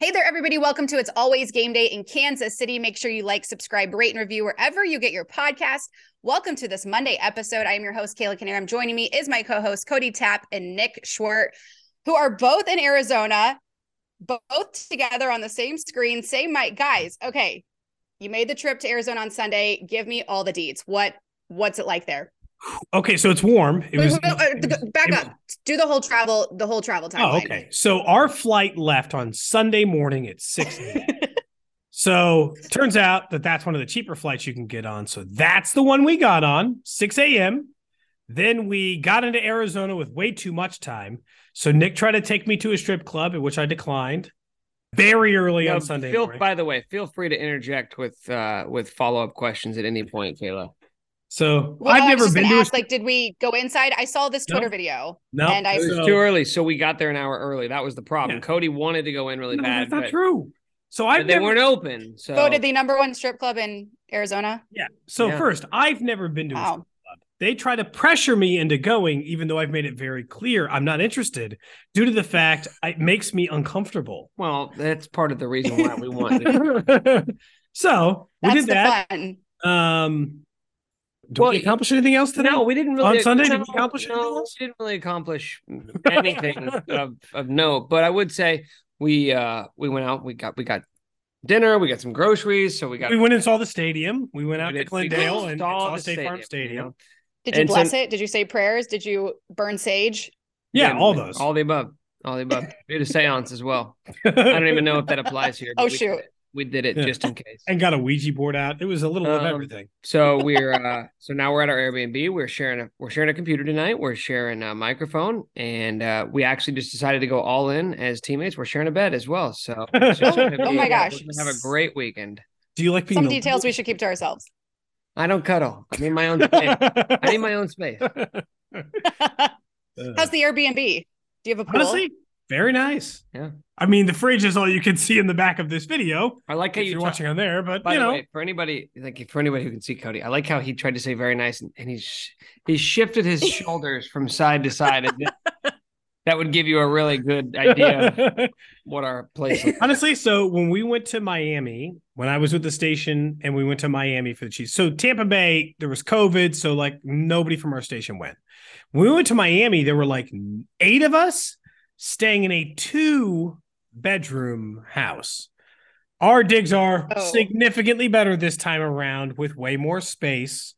Hey there, everybody. Welcome to It's Always Game Day in Kansas City. Make sure you like, subscribe, rate, and review wherever you get your podcast. Welcome to this Monday episode. I am your host, Kayla Canary. Joining me is my co host, Cody Tapp and Nick Schwerdt, who are both in Arizona, both together on the same screen, same mic. Guys, okay, you made the trip to Arizona on Sunday. Give me all the deeds. What What's it like there? Okay, so it's warm. It Wait, was wait, wait, it back it up. Do the whole travel, the whole travel time. Oh, okay. So our flight left on Sunday morning at 6 a.m. so turns out that that's one of the cheaper flights you can get on. So that's the one we got on, 6 a.m. Then we got into Arizona with way too much time. So Nick tried to take me to a strip club, at which I declined very early No, on Sunday feel, morning. by the way, feel free to interject with uh with follow up questions at any point, Kayla. So Well, I've I was never been gonna to a ask, like, did we go inside? I saw this No. Twitter video. no, and I- It was too early, so we got there an hour early. That was the problem. Yeah. Cody wanted to go in really no, bad, that's not but, true. So I've they weren't open. So Voted the number one strip club in Arizona. Yeah. So Yeah. first, I've never been to a Wow. strip club. They try to pressure me into going, even though I've made it very clear I'm not interested, due to the fact it makes me uncomfortable. well, that's part of the reason why we wanted. so we That's did the that. fun. Um, did Well, we accomplish anything else today? no, we didn't really On Sunday, did we no, accomplish anything no, else? we didn't really accomplish anything of, of note. But I would say we uh we went out, we got we got dinner, we got some groceries, so we got we went and saw the stadium. We went out we to did- we Glendale and saw saw the State Farm you Stadium. know? Did you And so- bless it? Did you say prayers? Did you burn sage? Yeah, Yeah, all those. All the above. All the above. We did a seance as well. I don't even know if that applies here. but Oh, we shoot. It. We did it Yeah. just in case. and got a Ouija board out. It was a little of Um, everything. So we're uh so now we're at our Airbnb. We're sharing a we're sharing a computer tonight. We're sharing a microphone, and uh, we actually just decided to go all in as teammates. We're sharing a bed as well. So it's just Oh, oh be- my we're gosh. have a great weekend. Do you like being Some the details we should keep to ourselves. I don't cuddle. I need my own space. I need my own space. How's the Airbnb? Do you have a pool? Honestly, very nice. Yeah. I mean, the fridge is all you can see in the back of this video. I like how you you're talk- watching on there, but By you the know, way, for anybody like for anybody who can see Cody, I like how he tried to say very nice, and, and he's he shifted his shoulders from side to side. That- that would give you a really good idea of what our place is. honestly, so when we went to Miami, when I was with the station and we went to Miami for the Chiefs, so Tampa Bay, there was COVID, so like nobody from our station went. When we went to Miami, there were like eight of us staying in a two bedroom house. Our digs are Oh. significantly better this time around with way more space.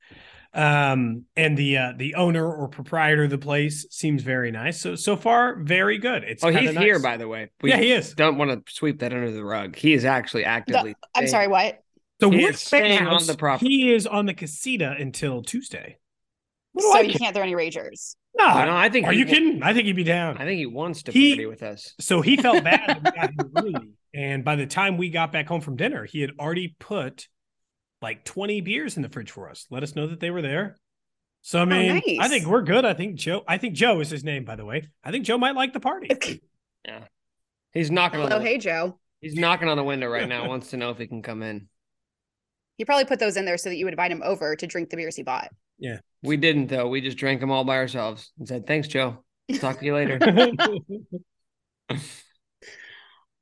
Um, and the uh, the owner or proprietor of the place seems very nice. So so far, very good. It's Oh, kinda he's here, by the way. We yeah, he is. don't want to sweep that under the rug. He is actually actively. I'm sorry, what? So He we're is staying on the property. He is on the casita until Tuesday. What do So I you can't throw any ragers. No, No, I think. are you wa- kidding? I think he'd be down. I think he wants to He- party with us. so he felt bad that we got here early, and by the time we got back home from dinner, he had already put like twenty beers in the fridge for us. Let us know that they were there. So I oh, mean, I nice. think we're good. I think Joe. I think Joe is his name, by the way. I think Joe might like the party. Yeah, he's knocking on. Oh, the, hey, Joe. He's knocking on the window right now. Wants to know if he can come in. He probably put those in there so that you would invite him over to drink the beers he bought. We didn't though. We just drank them all by ourselves and said, "Thanks, Joe. Talk to you later."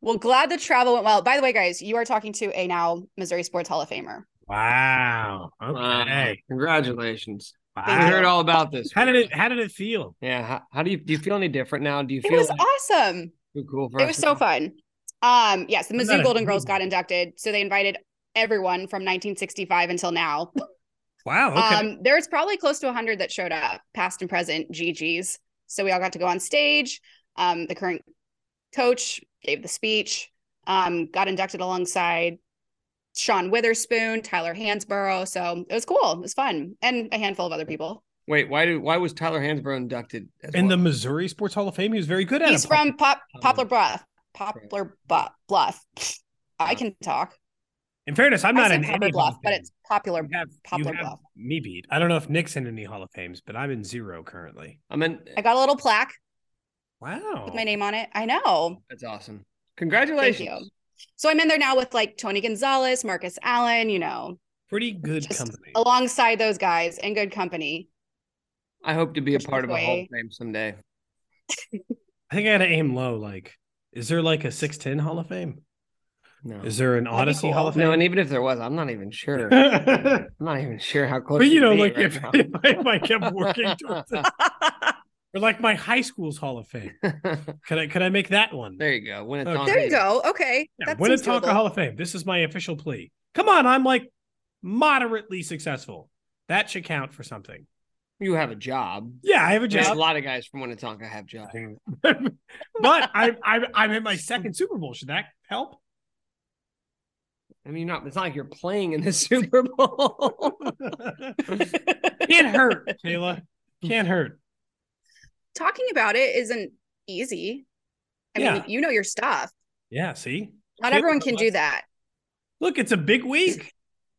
Well, glad the travel went well. By the way, guys, you are talking to a now Missouri Sports Hall of Famer. wow. Okay. Wow. Congratulations. Thank We Wow. you. heard all about this. How did it? How did it feel? Yeah. How, how do you do? You feel any different now? Do you It feel was like awesome. too cool for It us was so know? fun. Um, yes, the I'm Mizzou Golden Girls got inducted, so they invited everyone from 1965 until now. Wow. Okay. Um, there's probably close to 100 that showed up, past and present GGs. So we all got to go on stage. Um, the current coach gave the speech. Um, got inducted alongside Sean Weatherspoon, Tyler Hansbrough. So it was cool. It was fun, and a handful of other people. Wait, why did why was Tyler Hansbrough inducted? As in the? Missouri Sports Hall of Fame, he was very good at He's it. from Pop Um, Poplar Bluff. Poplar Bu- Bluff. I can talk. In fairness, I'm I not in Poplar any Hall Bluff, but it's popular. You have, Poplar you have Bluff. me beat. I don't know if Nick's in any Hall of Fames, but I'm in zero currently. I'm in. I got a little plaque Wow. with my name on it. I know. that's awesome. Thank Congratulations. you. So I'm in there now with like Tony Gonzalez, Marcus Allen, you know, Pretty good just company. alongside those guys in good company. I hope to be a part of a Hall of Fame someday. I think I got to aim low, like Is there like a 610 Hall of Fame? No. Is there an Odyssey cool. Hall of Fame? no, and even if there was, I'm not even sure. I'm not even sure how close. But you know, like right if, if, I, if I kept working towards it, or like my high school's Hall of Fame, could I could I make that one? there you go. When it's Okay. on there you go. Okay. Yeah, that Winnetonka seems. Hall of Fame. This is my official plea. Come on, I'm like moderately successful. That should count for something. You have a job. Yeah, I have a job. There's a lot of guys from Winnetonka have jobs. but I'm I'm I'm in my second Super Bowl. Should that help? I mean, you're not. It's not like you're playing in the Super Bowl. Can't hurt, Kayla. Can't hurt. Talking about it isn't easy. I Yeah. mean, you know your stuff. Yeah, see? Not Kayla everyone can do that. Look, it's a big week.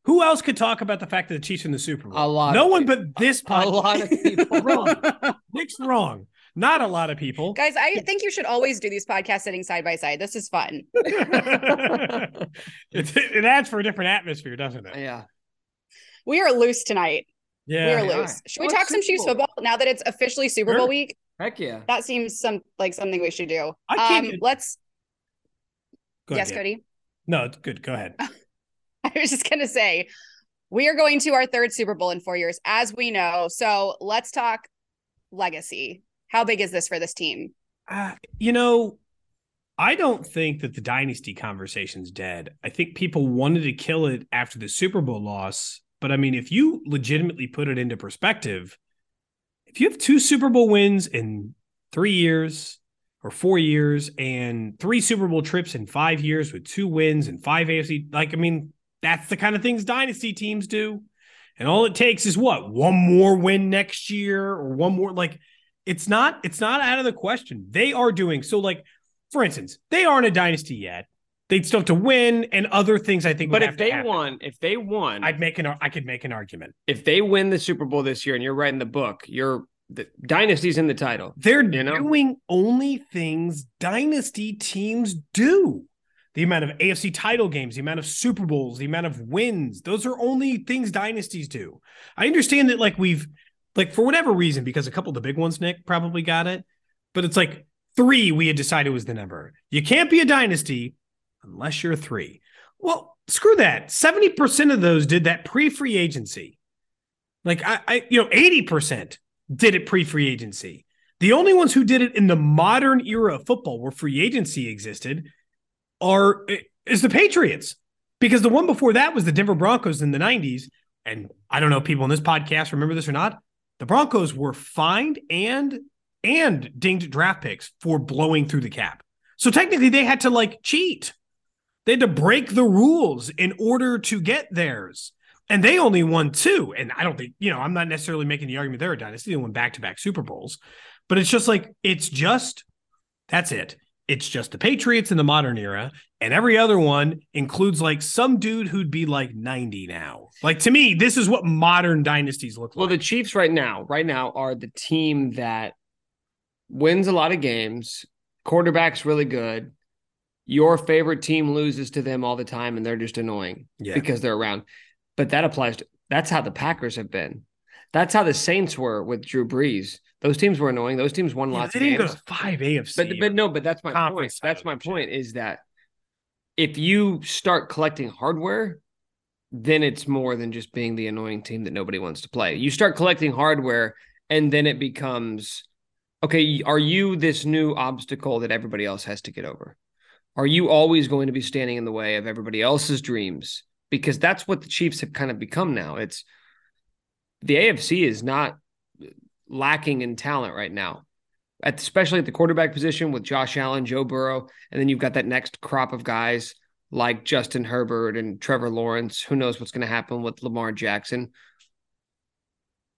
Who else could talk about the fact that the Chiefs in the Super Bowl? A lot No of one people. but this a podcast. lot of people. wrong. Nick's wrong. Not a lot of people. Guys, I think you should always do these podcasts sitting side by side. This is fun. it, it adds for a different atmosphere, doesn't it? yeah. We are loose tonight. Yeah. we are we loose. Should we talk some Chiefs football now that it's officially Super Sure. Bowl week? Heck yeah. That seems some like something we should do. I can't Um, get- let's Go yes, ahead. Cody. No, it's good. Go ahead. I was just gonna say we are going to our third Super Bowl in four years, as we know. So let's talk legacy. How big is this for this team? Uh, you know, I don't think that the dynasty conversation's dead. I think people wanted to kill it after the Super Bowl loss. But I mean, if you legitimately put it into perspective, if you have two Super Bowl wins in three years or four years and three Super Bowl trips in five years with two wins and five AFC, like, I mean, that's the kind of things dynasty teams do. And all it takes is what? One more win next year or one more, like, it's not it's not out of the question. They are doing so like for instance, they aren't a dynasty yet. They'd still have to win and other things I think But would if they happen. won, if they won, I'd make an I could make an argument. if they win the Super Bowl this year and you're writing the book, you're the dynasty's in the title. They're You know? doing only things dynasty teams do. The amount of AFC title games, the amount of Super Bowls, the amount of wins, those are only things dynasties do. I understand that, like, we've, like, for whatever reason, because a couple of the big ones, Nick, probably got it, but it's like three we had decided was the number. You can't be a dynasty unless you're three. Well, screw that. 70% of those did that pre free agency. Like, I, I, you know, 80% did it pre free agency. The only ones who did it in the modern era of football where free agency existed are eh, is the Patriots. Because the one before that was the Denver Broncos in the 90s. And I don't know if people in this podcast remember this or not. The Broncos were fined and and dinged draft picks for blowing through the cap. So technically they had to like cheat. They had to break the rules in order to get theirs. And they only won two. And I don't think, you know, I'm not necessarily making the argument they're a dynasty. They won back to back Super Bowls. But it's just like, it's just, that's it. It's just the Patriots in the modern era. And every other one includes like some dude who'd be like 90 now. Like to me, this is what modern dynasties look Well, like. Well, the Chiefs right now, right now, are the team that wins a lot of games. Quarterback's really good. Your favorite team loses to them all the time, and they're just annoying yeah. because they're around. But that applies to that's how the Packers have been. That's how the Saints were with Drew Brees. Those teams were annoying. Those teams won Yeah, lots they of didn't games. go to five AFC. But but no, but that's my point. That's my point is that if you start collecting hardware, then it's more than just being the annoying team that nobody wants to play. You start collecting hardware and then it becomes okay, are you this new obstacle that everybody else has to get over? Are you always going to be standing in the way of everybody else's dreams? Because that's what the Chiefs have kind of become now. It's the AFC is not lacking in talent right now at especially at the quarterback position with Josh Allen, Joe Burrow, and then you've got that next crop of guys like Justin Herbert and Trevor Lawrence. Who knows what's going to happen with Lamar Jackson?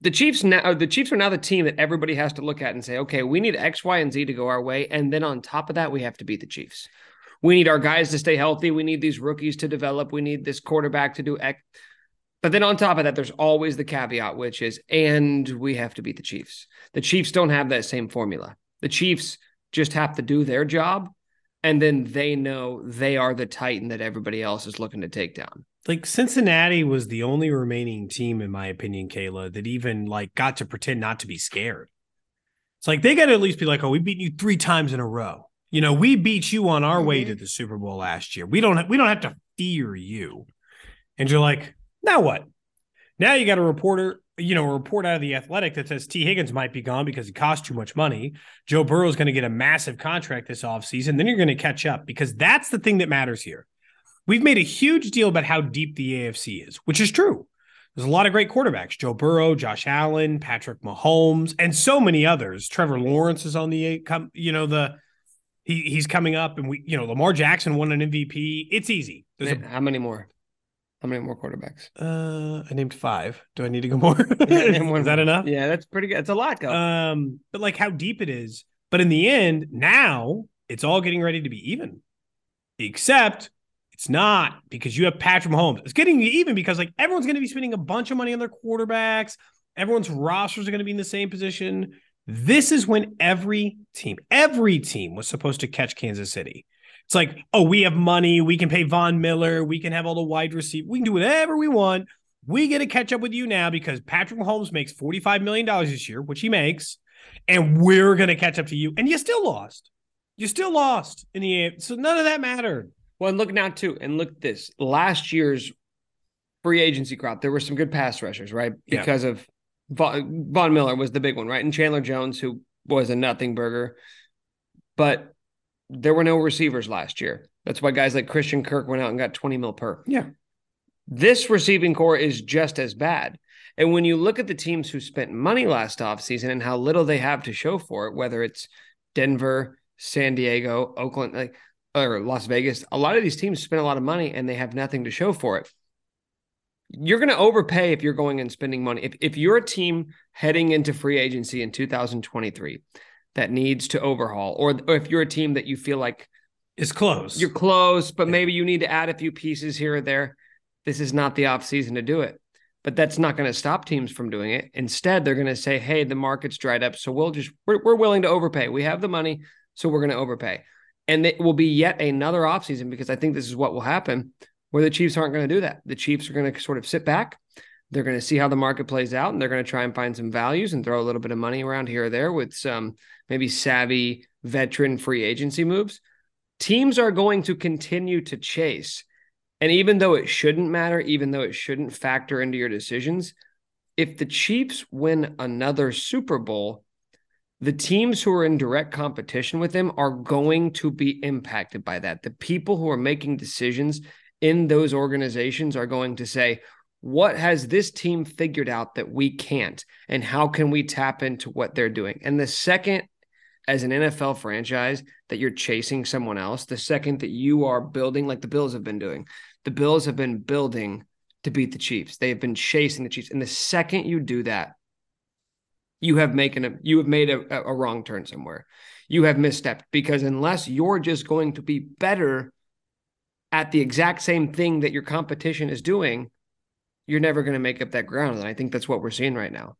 The Chiefs now the Chiefs are now the team that everybody has to look at and say, okay, we need X, Y, and Z to go our way. And then on top of that, we have to beat the Chiefs. We need our guys to stay healthy. We need these rookies to develop. We need this quarterback to do X. But then on top of that, there's always the caveat, which is, and we have to beat the Chiefs. The Chiefs don't have that same formula. The Chiefs just have to do their job, and then they know they are the Titan that everybody else is looking to take down. like Cincinnati was the only remaining team, in my opinion, Kayla, that even like got to pretend not to be scared. It's like they got to at least be like, "Oh, we beat you three times in a row." You know, we beat you on our way Mhm. to the Super Bowl last year. We don't we don't have to fear you. And you're like, now what? Now you got a reporter, you know, a report out of the Athletic that says Tee Higgins might be gone because he cost too much money. Joe Burrow is going to get a massive contract this offseason. Then you're going to catch up because that's the thing that matters here. We've made a huge deal about how deep the AFC is, which is true. There's a lot of great quarterbacks Joe Burrow, Josh Allen, Patrick Mahomes, and so many others. Trevor Lawrence is on the, you know, the, he, he's coming up and we, you know, Lamar Jackson won an MVP. It's easy. There's a, How many more? How many more quarterbacks? uh, I named five. Do I need to go more? Yeah, one is that enough? Yeah, that's pretty good. It's a lot, go. Um, but like how deep it is. But in the end, now it's all getting ready to be even. Except it's not because you have Patrick Mahomes. It's getting even because like everyone's going to be spending a bunch of money on their quarterbacks. Everyone's rosters are going to be in the same position. This is when every team, every team was supposed to catch Kansas City. It's like, oh, we have money. We can pay Von Miller. We can have all the wide receivers. We can do whatever we want. We get to catch up with you now because Patrick Mahomes makes $45 million this year, which he makes, and we're going to catch up to you. And you still lost. You still lost in the A- so none of that mattered. Well, and look now too, and look at this. Last year's free agency crop, there were some good pass rushers, right? Yeah. Because of Von, Von Miller was the big one, right? And Chandler Jones, who was a nothing burger, but there were no receivers last year. That's why guys like Christian Kirk went out and got 20 mil per. Yeah. This receiving corps is just as bad. And when you look at the teams who spent money last offseason and how little they have to show for it, whether it's Denver, San Diego, Oakland, like or Las Vegas, a lot of these teams spend a lot of money and they have nothing to show for it. You're going to overpay if you're going and spending money. If, if you're a team heading into free agency in 2023 that needs to overhaul, or, or if you're a team that you feel like is close. you're close, but maybe you need to add a few pieces here or there, this is not the offseason to do it. But that's not going to stop teams from doing it. Instead, they're going to say, hey, the market's dried up. So we'll just, we're, we're willing to overpay. We have the money. So we're going to overpay. And it will be yet another offseason because I think this is what will happen where the Chiefs aren't going to do that. The Chiefs are going to sort of sit back. They're going to see how the market plays out and they're going to try and find some values and throw a little bit of money around here or there with some maybe savvy veteran free agency moves. Teams are going to continue to chase. And even though it shouldn't matter, even though it shouldn't factor into your decisions, if the Chiefs win another Super Bowl, the teams who are in direct competition with them are going to be impacted by that. The people who are making decisions in those organizations are going to say, what has this team figured out that we can't? And how can we tap into what they're doing? And the second, as an NFL franchise, that you're chasing someone else, the second that you are building, like the Bills have been doing, the Bills have been building to beat the Chiefs. They have been chasing the Chiefs. And the second you do that, you have making a you have made a, a wrong turn somewhere. You have misstepped because unless you're just going to be better at the exact same thing that your competition is doing, you're never going to make up that ground. And I think that's what we're seeing right now.